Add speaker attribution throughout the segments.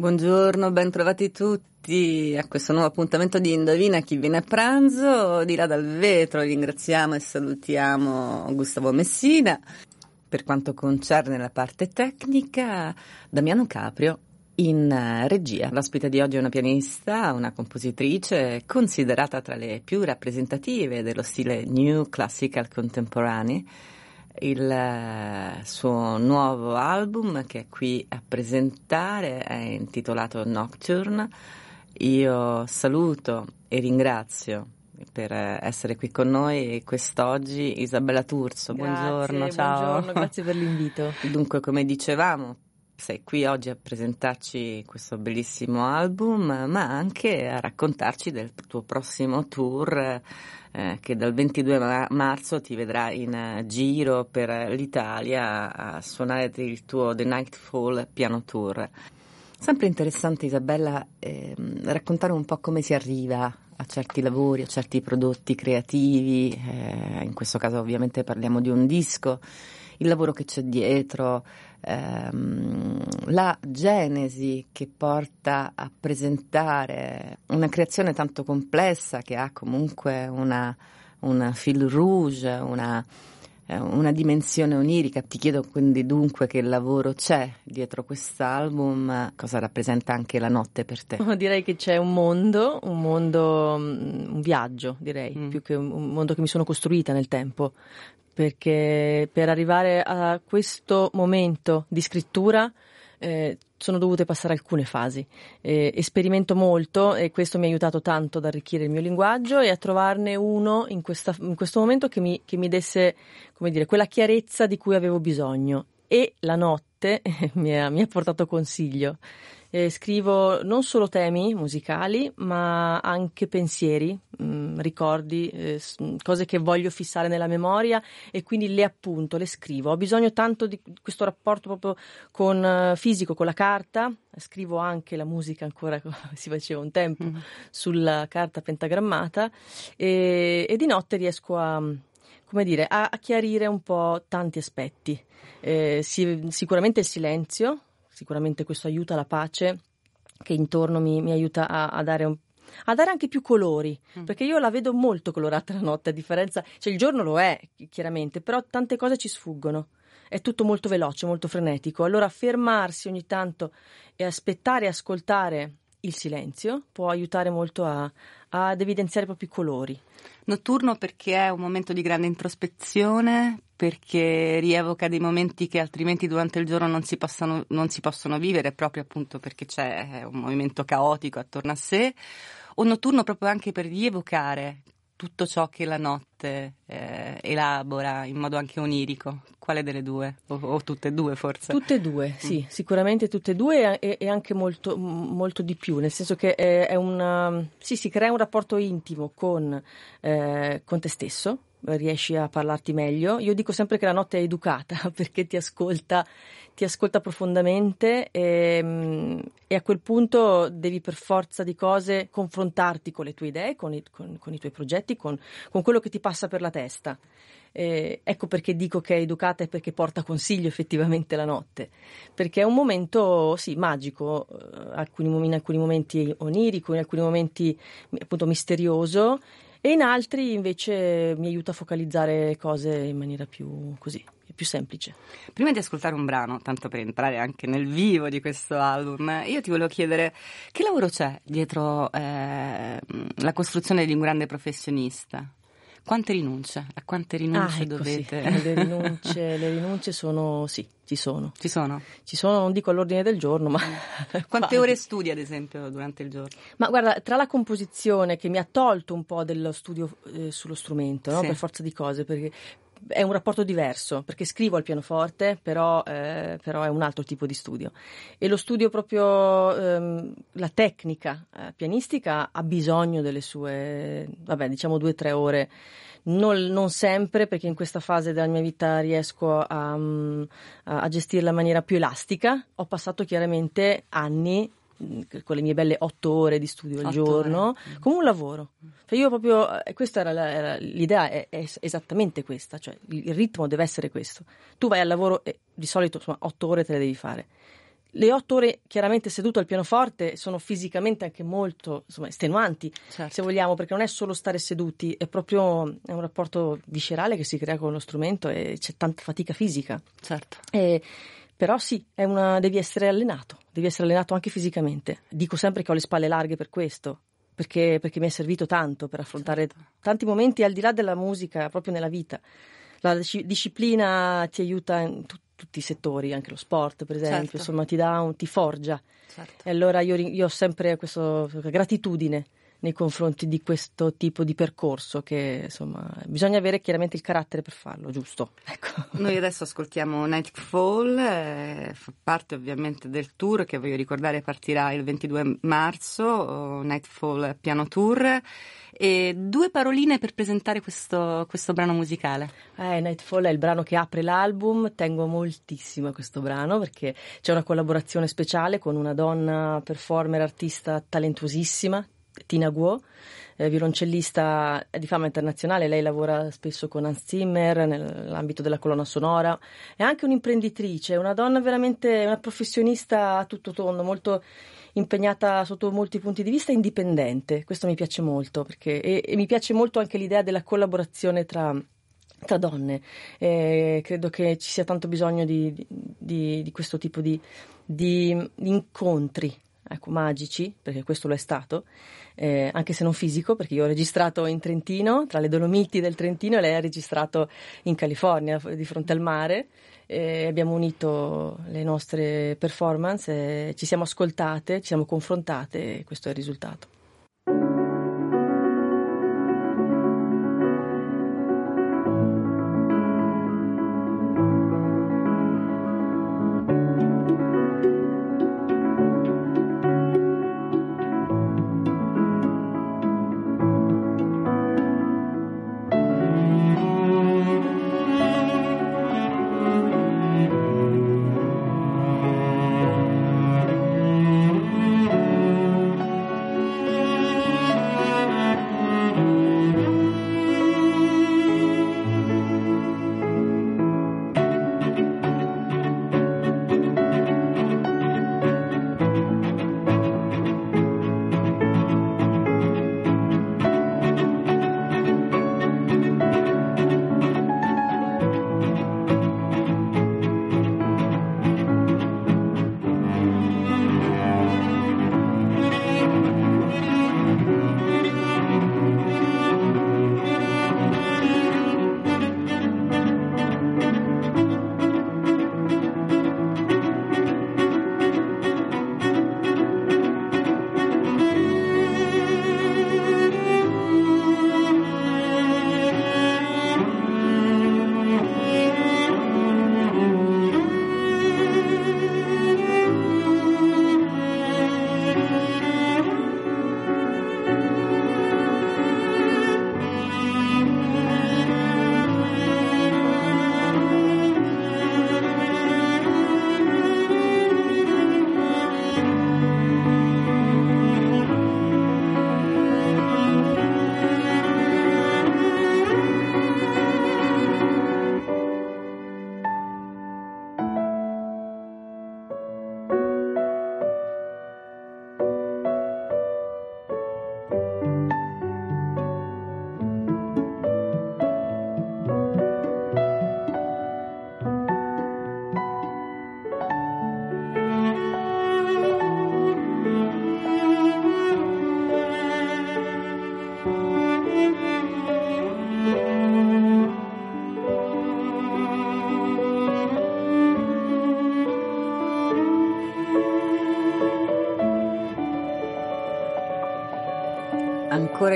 Speaker 1: Buongiorno, ben trovati tutti a questo nuovo appuntamento di Indovina chi viene a pranzo. Di là dal vetro ringraziamo e salutiamo Gustavo Messina. Per quanto concerne la parte tecnica, Damiano Caprio in regia. L'ospite di oggi è una pianista, una compositrice considerata tra le più rappresentative dello stile New Classical Contemporary il eh, suo nuovo album che è qui a presentare è intitolato Nocturne. Io saluto e ringrazio per essere qui con noi quest'oggi Isabella.
Speaker 2: Grazie,
Speaker 1: buongiorno, ciao.
Speaker 2: Buongiorno, grazie per l'invito.
Speaker 1: Dunque, come dicevamo, sei qui oggi a presentarci questo bellissimo album, ma anche a raccontarci del tuo prossimo tour eh, che dal 22 marzo ti vedrà in uh, giro per l'Italia a suonare il tuo The Nightfall Piano Tour. Sempre interessante Isabella eh, raccontare un po' come si arriva a certi lavori, a certi prodotti creativi, eh, in questo caso ovviamente parliamo di un disco, il lavoro che c'è dietro, ehm, la genesi che porta a presentare una creazione tanto complessa che ha comunque una, una fil rouge, una, una dimensione onirica. Ti chiedo quindi dunque che lavoro c'è dietro quest'album, cosa rappresenta anche la notte per te?
Speaker 2: Direi che c'è un mondo, un mondo, mm, un viaggio direi, mm. più che un mondo che mi sono costruita nel tempo, perché per arrivare a questo momento di scrittura eh, sono dovute passare alcune fasi. Eh, esperimento molto e questo mi ha aiutato tanto ad arricchire il mio linguaggio e a trovarne uno in, questa, in questo momento che mi, che mi desse dire, quella chiarezza di cui avevo bisogno. E la notte mi, ha, mi ha portato consiglio. Eh, scrivo non solo temi musicali, ma anche pensieri, mh, mm, ricordi, eh, cose che voglio fissare nella memoria e quindi le appunto, le scrivo. Ho bisogno tanto di questo rapporto proprio con uh, fisico, con la carta. Scrivo anche la musica ancora come si faceva un tempo mm. sulla carta pentagrammata e, e, di notte riesco a, come dire, a chiarire un po' tanti aspetti. Eh, si, sicuramente il silenzio, sicuramente questo aiuta la pace che intorno mi, mi aiuta a, a dare un a dare anche più colori, mm. perché io la vedo molto colorata la notte, a differenza, cioè il giorno lo è, chiaramente, però tante cose ci sfuggono. È tutto molto veloce, molto frenetico. Allora fermarsi ogni tanto e aspettare e ascoltare il silenzio può aiutare molto a, ad evidenziare i colori.
Speaker 1: Notturno perché è un momento di grande introspezione, perché rievoca dei momenti che altrimenti durante il giorno non si, possano, non si possono vivere proprio appunto perché c'è un movimento caotico attorno a sé, o notturno proprio anche per rievocare tutto ciò che la notte eh, elabora in modo anche onirico. Quale delle due? O, o, tutte e due forse?
Speaker 2: Tutte e due, sì, mm. sicuramente tutte e due e, e anche molto, molto, di più, nel senso che è, è una, sì, si crea un rapporto intimo con, eh, con te stesso, riesci a parlarti meglio. Io dico sempre che la notte è educata perché ti ascolta, ti ascolta profondamente e, mm, e, a quel punto devi per forza di cose confrontarti con le tue idee, con i, con, con i tuoi progetti, con, con, quello che ti passa per la testa. Eh, ecco perché dico che è educata e perché porta consiglio effettivamente la notte, perché è un momento sì, magico, eh, in alcuni momenti onirico, in alcuni momenti appunto misterioso e in altri invece mi aiuta a focalizzare cose in maniera più così più semplice.
Speaker 1: Prima di ascoltare un brano, tanto per entrare anche nel vivo di questo album, io ti volevo chiedere che lavoro c'è dietro eh, la costruzione di un grande professionista? Quante rinunce? A quante rinunce
Speaker 2: ah, ecco,
Speaker 1: dovete?
Speaker 2: Sì. Le, rinunce, le rinunce sono, sì, ci sono.
Speaker 1: Ci sono?
Speaker 2: Ci sono, non dico all'ordine del giorno, ma...
Speaker 1: Quante ore studi, ad esempio, durante il giorno?
Speaker 2: Ma guarda, tra la composizione che mi ha tolto un po' dello studio eh, sullo strumento, no? sì. per forza di cose, perché è un rapporto diverso perché scrivo al pianoforte, però, eh, però, è un altro tipo di studio. E lo studio proprio, ehm, la tecnica eh, pianistica ha bisogno delle sue, vabbè, diciamo due o tre ore. Non, non, sempre, perché in questa fase della mia vita riesco a, a gestirla in maniera più elastica. Ho passato chiaramente anni con le mie belle otto ore di studio al giorno, ore. Mm. come un lavoro. Cioè io proprio, eh, questa era, la, era l'idea, è, è, esattamente questa, cioè il, il, ritmo deve essere questo. Tu vai al lavoro e di solito insomma otto ore te le devi fare. le otto ore chiaramente seduto al pianoforte sono fisicamente anche molto insomma, estenuanti, certo. se vogliamo, perché non è solo stare seduti, è proprio è un rapporto viscerale che si crea con lo strumento e c'è tanta fatica fisica.
Speaker 3: Certo.
Speaker 2: E, però sì, una, devi essere allenato, devi essere allenato anche fisicamente. Dico sempre che ho le spalle larghe per questo, perché, perché mi è servito tanto per affrontare certo. tanti momenti al di là della musica, proprio nella vita. La disciplina ti aiuta in tutto tutti i settori, anche lo sport per esempio, certo. insomma ti, dà un, ti forgia. Certo. E allora io, io ho sempre questa gratitudine nei confronti di questo tipo di percorso che insomma bisogna avere chiaramente il carattere per farlo, giusto? Ecco.
Speaker 3: Noi adesso ascoltiamo Nightfall, eh, fa parte ovviamente del tour che voglio ricordare partirà il 22 marzo, Nightfall Piano Tour e due paroline per presentare questo, questo brano musicale.
Speaker 2: Eh, Nightfall è il brano che apre l'album, tengo moltissimo a questo brano perché c'è una collaborazione speciale con una donna performer, artista talentuosissima, Tina Guo, eh, violoncellista di fama internazionale, lei lavora spesso con Hans Zimmer nell'ambito della colonna sonora, è anche un'imprenditrice, una donna veramente, una professionista a tutto tondo, molto impegnata sotto molti punti di vista, indipendente. Questo mi piace molto perché, e, e mi piace molto anche l'idea della collaborazione tra, tra donne. Eh, credo che ci sia tanto bisogno di, di, di questo tipo di, di incontri ecco, magici, perché questo lo è stato, eh, anche se non fisico, perché io ho registrato in Trentino, tra le Dolomiti del Trentino, e lei ha registrato in California, di fronte al mare. Eh, abbiamo unito le nostre performance, ci siamo ascoltate, ci siamo confrontate e questo è il risultato.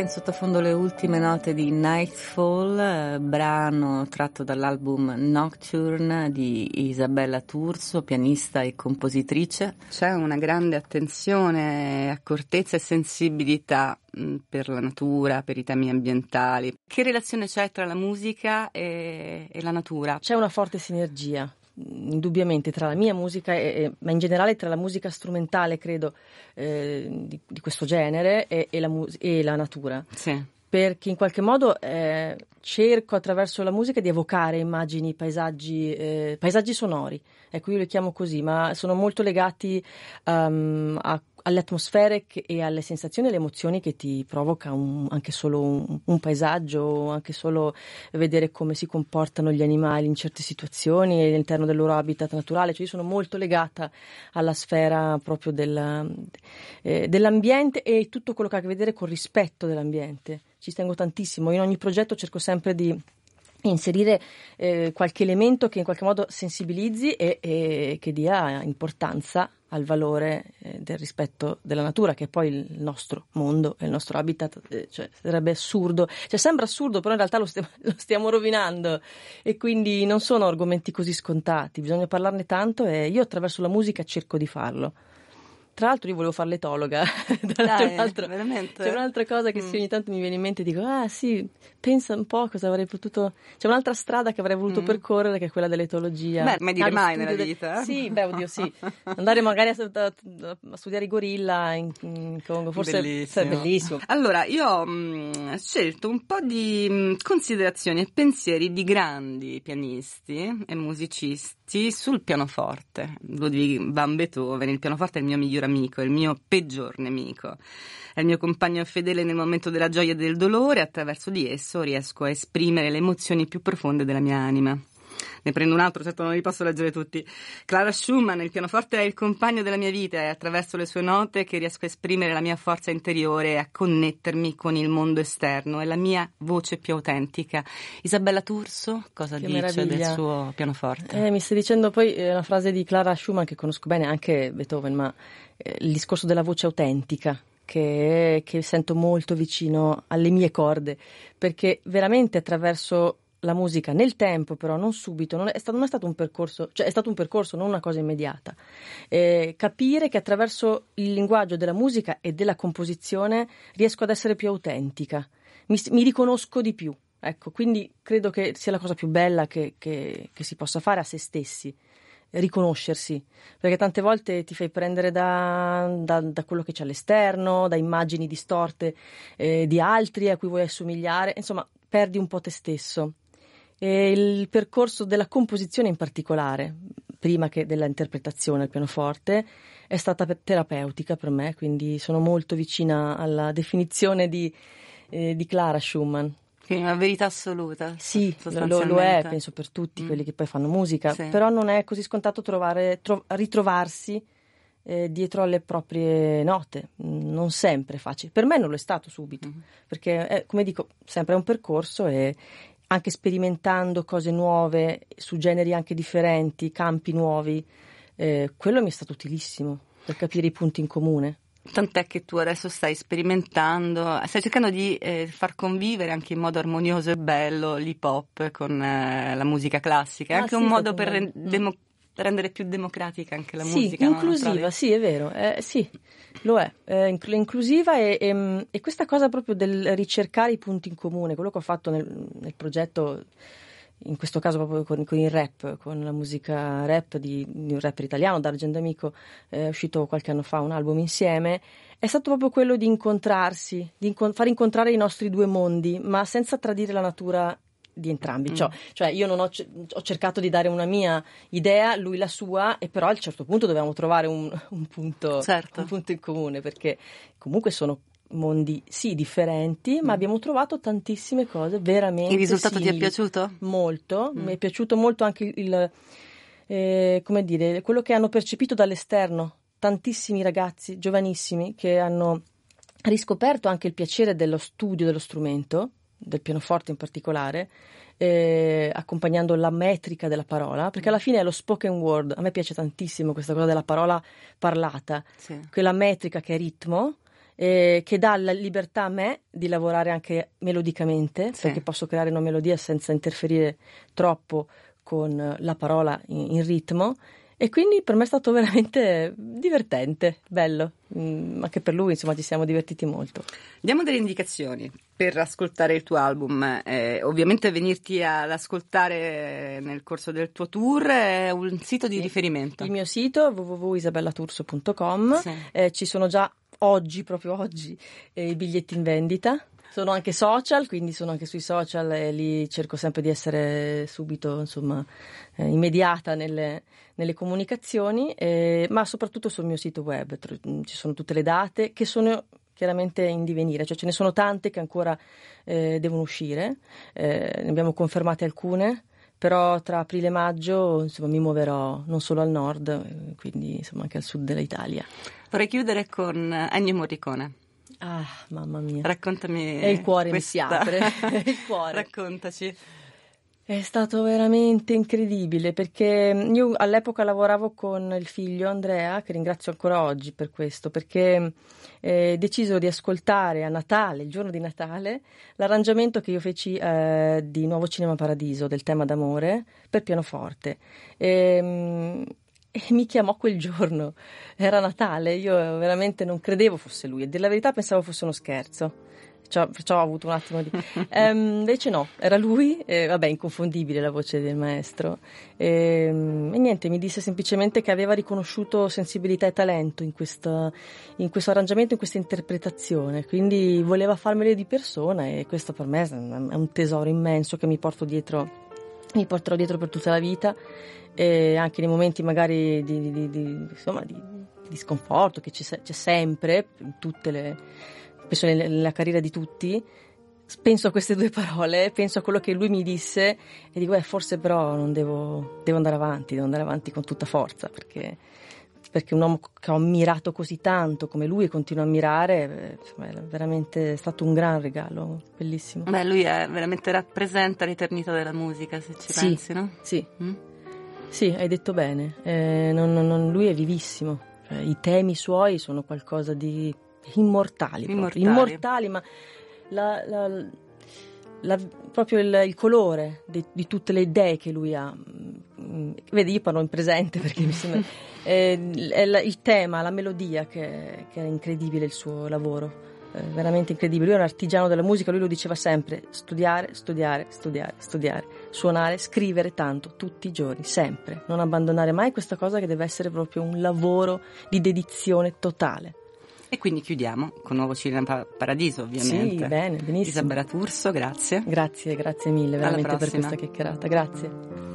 Speaker 3: In sottofondo le ultime note di Nightfall, eh, brano tratto dall'album Nocturne di Isabella Turso, pianista e compositrice. C'è una grande attenzione, accortezza e sensibilità mh, per la natura, per i temi ambientali. Che relazione c'è tra la musica e, e la natura?
Speaker 2: C'è una forte sinergia indubbiamente tra la mia musica, e, ma in generale tra la musica strumentale, credo, eh, di, di, questo genere e, e, la, e la, natura.
Speaker 3: Sì.
Speaker 2: perché in qualche modo eh, cerco attraverso la musica di evocare immagini, paesaggi, eh, paesaggi sonori. Ecco, io li chiamo così, ma sono molto legati um, a, alle atmosfere e alle sensazioni e alle emozioni che ti provoca un, anche solo un, un, paesaggio, anche solo vedere come si comportano gli animali in certe situazioni all'interno del loro habitat naturale. Cioè, io sono molto legata alla sfera proprio della, eh, dell'ambiente e tutto quello che ha a che vedere con il rispetto dell'ambiente ci tengo tantissimo. In ogni progetto cerco sempre di inserire eh, qualche elemento che in qualche modo sensibilizzi e, e che dia importanza al valore eh, del rispetto della natura, che è poi il nostro mondo e il nostro habitat, eh, cioè sarebbe assurdo, cioè sembra assurdo, però in realtà lo stiamo, lo stiamo, rovinando e quindi non sono argomenti così scontati, bisogna parlarne tanto e io attraverso la musica cerco di farlo. Tra l'altro io volevo fare l'etologa,
Speaker 3: Dai, c'è, un'altra, c'è,
Speaker 2: un'altra, cosa che mm. sì, ogni tanto mi viene in mente e dico, ah sì, pensa un po' cosa avrei potuto... C'è un'altra strada che avrei voluto mm. percorrere che è quella dell'etologia.
Speaker 3: Beh, mai dire mai nella vita.
Speaker 2: De... Sì, beh, oddio, sì. Andare magari a, a, a studiare i gorilla in, in, Congo, forse
Speaker 3: bellissimo.
Speaker 2: è bellissimo.
Speaker 3: Allora, io ho mh, mm, scelto un po' di mh, mm, considerazioni e pensieri di grandi pianisti e musicisti sul pianoforte. Ludwig van Beethoven, il pianoforte è il mio migliore amico, il mio peggior nemico. È il mio compagno fedele nel momento della gioia e del dolore, attraverso di esso riesco a esprimere le emozioni più profonde della mia anima. Ne prendo un altro, certo non li posso leggere tutti. Clara Schumann, il pianoforte è il compagno della mia vita, è attraverso le sue note che riesco a esprimere la mia forza interiore e a connettermi con il mondo esterno, è la mia voce più autentica. Isabella Turso, cosa
Speaker 2: che
Speaker 3: dice
Speaker 2: meraviglia.
Speaker 3: del suo pianoforte?
Speaker 2: Eh, mi stai dicendo poi eh, una frase di Clara Schumann che conosco bene, anche Beethoven, ma eh, il discorso della voce autentica. Che, che sento molto vicino alle mie corde, perché veramente attraverso la musica nel tempo, però non subito, non è, stato, non è stato un percorso, cioè è stato un percorso, non una cosa immediata. Eh, capire che attraverso il linguaggio della musica e della composizione riesco ad essere più autentica, mi, mi riconosco di più. Ecco, quindi credo che sia la cosa più bella che, che, che si possa fare a se stessi riconoscersi, perché tante volte ti fai prendere da, da, da quello che c'è all'esterno, da immagini distorte eh, di altri a cui vuoi assomigliare, insomma perdi un po' te stesso. E il percorso della composizione in particolare, prima che dell'interpretazione al pianoforte, è stata terapeutica per me, quindi sono molto vicina alla definizione di, eh, di Clara Schumann.
Speaker 3: Quindi una verità assoluta.
Speaker 2: Sì, lo, lo, è, penso per tutti mm. quelli che poi fanno musica, sì. però non è così scontato trovare, tro- ritrovarsi eh, dietro alle proprie note, non sempre facile. Per me non lo è stato subito, mm. perché è, come dico, sempre è un percorso e, anche sperimentando cose nuove su generi anche differenti, campi nuovi, eh, quello mi è stato utilissimo per capire i punti in comune.
Speaker 3: Tant'è che tu adesso stai sperimentando, stai cercando di eh, far convivere anche in modo armonioso e bello l'hip hop con eh, la musica classica. È ah, anche sì, un modo per re- demo- rendere più democratica anche la
Speaker 2: sì,
Speaker 3: musica.
Speaker 2: Inclusiva,
Speaker 3: no?
Speaker 2: sì, è vero, eh, sì, lo è, è inclusiva e, e, e, questa cosa proprio del ricercare i punti in comune, quello che ho fatto nel, nel progetto, in questo caso proprio con, con, il rap, con la musica rap di, di un rapper italiano, D'Argent Amico, è uscito qualche anno fa un album insieme, è stato proprio quello di incontrarsi, di incont- far incontrare i nostri due mondi, ma senza tradire la natura di entrambi. Mm. Cioè, cioè, io non ho, ho, cercato di dare una mia idea, lui la sua, e però a un certo punto dovevamo trovare un, un, punto, certo. un punto, in comune, perché comunque sono mondi sì differenti, mm. ma abbiamo trovato tantissime cose veramente.
Speaker 3: Il risultato
Speaker 2: simili.
Speaker 3: ti è piaciuto?
Speaker 2: Molto, mm. mi è piaciuto molto anche il, eh, come dire, quello che hanno percepito dall'esterno. Tantissimi ragazzi giovanissimi che hanno riscoperto anche il piacere dello studio dello strumento del pianoforte in particolare, eh, accompagnando la metrica della parola, perché alla fine è lo spoken word. A me piace tantissimo questa cosa della parola parlata, sì. quella metrica che è ritmo, eh, che dà la libertà a me di lavorare anche melodicamente, sì. perché posso creare una melodia senza interferire troppo con la parola in, in ritmo e quindi per me è stato veramente divertente, bello, mm, anche per lui insomma ci siamo divertiti molto.
Speaker 3: Diamo delle indicazioni per ascoltare il tuo album, eh, ovviamente venirti ad ascoltare nel corso del tuo tour è un sito di sì. riferimento.
Speaker 2: Il mio sito www.isabellaturso.com, sì. eh, ci sono già oggi, proprio oggi, eh, i biglietti in vendita Sono anche social, quindi sono anche sui social e lì cerco sempre di essere subito, insomma, eh, immediata nelle, nelle comunicazioni, eh, ma soprattutto sul mio sito web ci sono tutte le date che sono chiaramente in divenire, cioè ce ne sono tante che ancora eh, devono uscire, eh, ne abbiamo confermate alcune, però tra aprile e maggio insomma, mi muoverò non solo al nord, eh, quindi insomma, anche al sud dell'Italia.
Speaker 3: Vorrei chiudere con Ennio Morricone.
Speaker 2: Ah, mamma mia.
Speaker 3: Raccontami.
Speaker 2: E il cuore
Speaker 3: questa...
Speaker 2: mi si apre. il cuore.
Speaker 3: Raccontaci.
Speaker 2: È stato veramente incredibile perché io all'epoca lavoravo con il figlio Andrea, che ringrazio ancora oggi per questo, perché eh, deciso di ascoltare a Natale, il giorno di Natale, l'arrangiamento che io feci eh, di Nuovo Cinema Paradiso del tema d'amore per pianoforte. E, ehm, e mi chiamò quel giorno, era Natale, io veramente non credevo fosse lui. E della verità pensavo fosse uno scherzo. Perciò ho avuto un attimo di... Um, invece no, era lui, e, vabbè, inconfondibile la voce del maestro. E, e, niente, mi disse semplicemente che aveva riconosciuto sensibilità e talento in, questa, in questo arrangiamento, in questa interpretazione, quindi voleva farmele di persona e questo per me è un tesoro immenso che mi porto dietro, mi porterò dietro per tutta la vita e anche nei momenti magari di, di, di, insomma, di sconforto che c'è, c'è sempre le penso nella carriera di tutti, penso a queste due parole, penso a quello che lui mi disse e dico, eh, forse però non devo, devo andare avanti, devo andare avanti con tutta forza perché, perché un uomo che ho ammirato così tanto come lui e continuo a ammirare, insomma, è veramente stato un gran regalo, bellissimo.
Speaker 3: Beh, lui è, veramente rappresenta l'eternità della musica, se ci
Speaker 2: sì,
Speaker 3: pensi, no?
Speaker 2: Sì, mm? sì, hai detto bene, eh, non, non, lui è vivissimo, cioè, i temi suoi sono qualcosa di immortali, immortali, immortali ma la, la, la, proprio il, il colore di, di, tutte le idee che lui ha. Mm, vedi, io parlo in presente perché mi sembra. è il tema, la melodia che, che, è incredibile il suo lavoro. È veramente incredibile. Lui è un artigiano della musica, lui lo diceva sempre: studiare, studiare, studiare, studiare, suonare, scrivere tanto, tutti i giorni, sempre. Non abbandonare mai questa cosa che deve essere proprio un lavoro di dedizione totale.
Speaker 3: E quindi chiudiamo con Nuovo Cinema Paradiso, ovviamente.
Speaker 2: Sì, bene, benissimo.
Speaker 3: Isabella Turso, grazie.
Speaker 2: Grazie, grazie mille veramente per questa chiacchierata. Grazie.